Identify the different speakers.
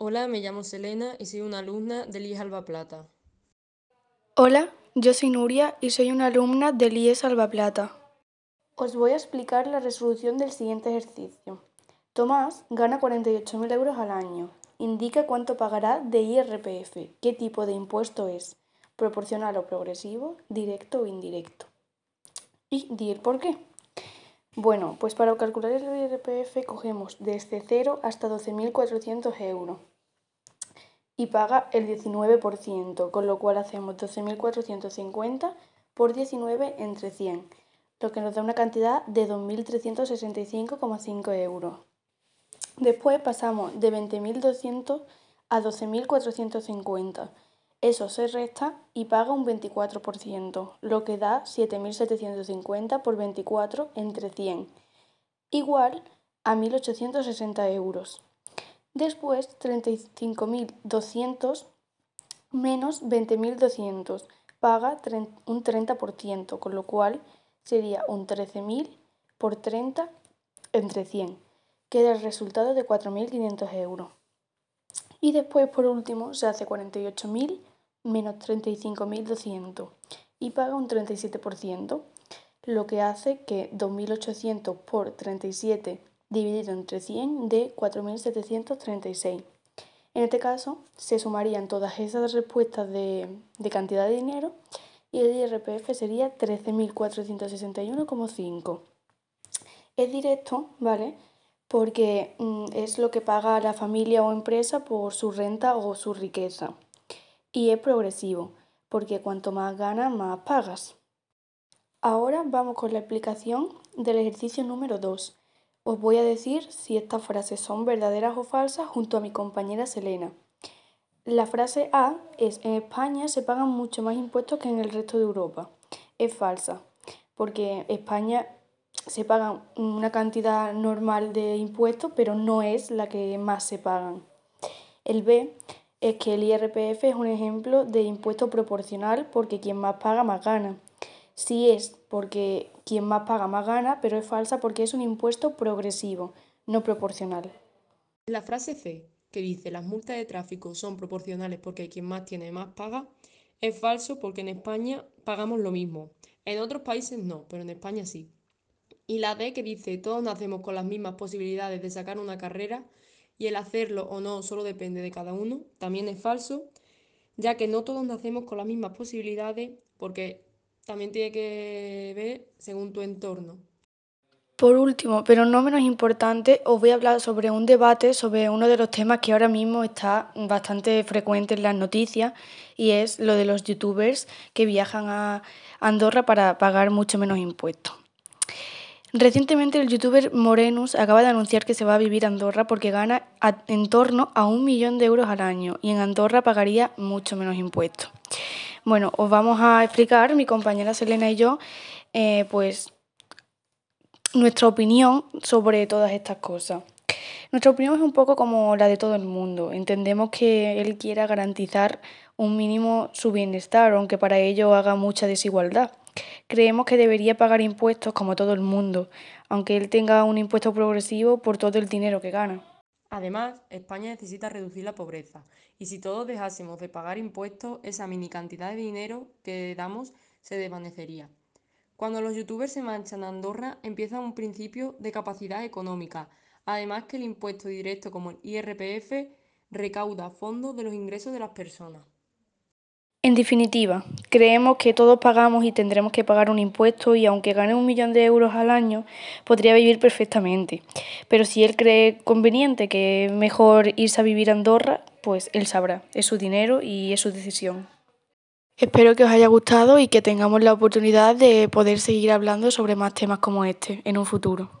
Speaker 1: Hola, me llamo Selena y soy una alumna del IES Alba Plata.
Speaker 2: Hola, yo soy Nuria y soy una alumna del IES Alba Plata. Os voy a explicar la resolución del siguiente ejercicio. Tomás gana 48.000 euros al año. Indica cuánto pagará de IRPF, qué tipo de impuesto es, proporcional o progresivo, directo o indirecto. Y di el por qué. Bueno, pues para calcular el IRPF cogemos desde 0 hasta 12.400 euros y paga el 19%, con lo cual hacemos 12.450 por 19 entre 100, lo que nos da una cantidad de 2.365,5 euros. Después pasamos de 20.200 a 12.450. Eso se resta y paga un 24%, lo que da 7.750 por 24 entre 100, igual a 1.860 euros. Después, 35.200 menos 20.200 paga un 30%, con lo cual sería un 13.000 por 30 entre 100. Queda el resultado de 4.500 euros. Y después, por último, se hace 48.000 menos 35.200 y paga un 37%, lo que hace que 2.800 por 37 dividido entre 100 de 4.736. En este caso, se sumarían todas esas respuestas de, de cantidad de dinero y el IRPF sería 13.461,5. Es directo, ¿vale? Porque mm, es lo que paga la familia o empresa por su renta o su riqueza. Y es progresivo, porque cuanto más ganas, más pagas. Ahora vamos con la explicación del ejercicio número 2, os voy a decir si estas frases son verdaderas o falsas junto a mi compañera Selena. La frase A es en España se pagan mucho más impuestos que en el resto de Europa. Es falsa, porque España se pagan una cantidad normal de impuestos, pero no es la que más se pagan. El B es que el IRPF es un ejemplo de impuesto proporcional porque quien más paga más gana. Sí es porque quien más paga más gana, pero es falsa porque es un impuesto progresivo, no proporcional.
Speaker 1: La frase C, que dice las multas de tráfico son proporcionales porque quien más tiene más paga, es falso porque en España pagamos lo mismo. En otros países no, pero en España sí. Y la D, que dice todos nacemos con las mismas posibilidades de sacar una carrera y el hacerlo o no solo depende de cada uno, también es falso, ya que no todos nacemos con las mismas posibilidades porque también tiene que ver según tu entorno.
Speaker 2: Por último, pero no menos importante, os voy a hablar sobre un debate sobre uno de los temas que ahora mismo está bastante frecuente en las noticias y es lo de los youtubers que viajan a Andorra para pagar mucho menos impuestos. Recientemente el youtuber Morenus acaba de anunciar que se va a vivir a Andorra porque gana en torno a un millón de euros al año y en Andorra pagaría mucho menos impuestos. Bueno, os vamos a explicar, mi compañera Selena y yo, eh, pues nuestra opinión sobre todas estas cosas. Nuestra opinión es un poco como la de todo el mundo. Entendemos que él quiera garantizar un mínimo su bienestar, aunque para ello haga mucha desigualdad. Creemos que debería pagar impuestos como todo el mundo, aunque él tenga un impuesto progresivo por todo el dinero que gana.
Speaker 1: Además, España necesita reducir la pobreza y si todos dejásemos de pagar impuestos, esa mini cantidad de dinero que damos se desvanecería. Cuando los youtubers se marchan a Andorra, empieza un principio de capacidad económica, además que el impuesto directo como el IRPF recauda fondos de los ingresos de las personas.
Speaker 2: En definitiva, creemos que todos pagamos y tendremos que pagar un impuesto y aunque gane un millón de euros al año, podría vivir perfectamente. Pero si él cree conveniente que es mejor irse a vivir a Andorra, pues él sabrá, es su dinero y es su decisión. Espero que os haya gustado y que tengamos la oportunidad de poder seguir hablando sobre más temas como este en un futuro.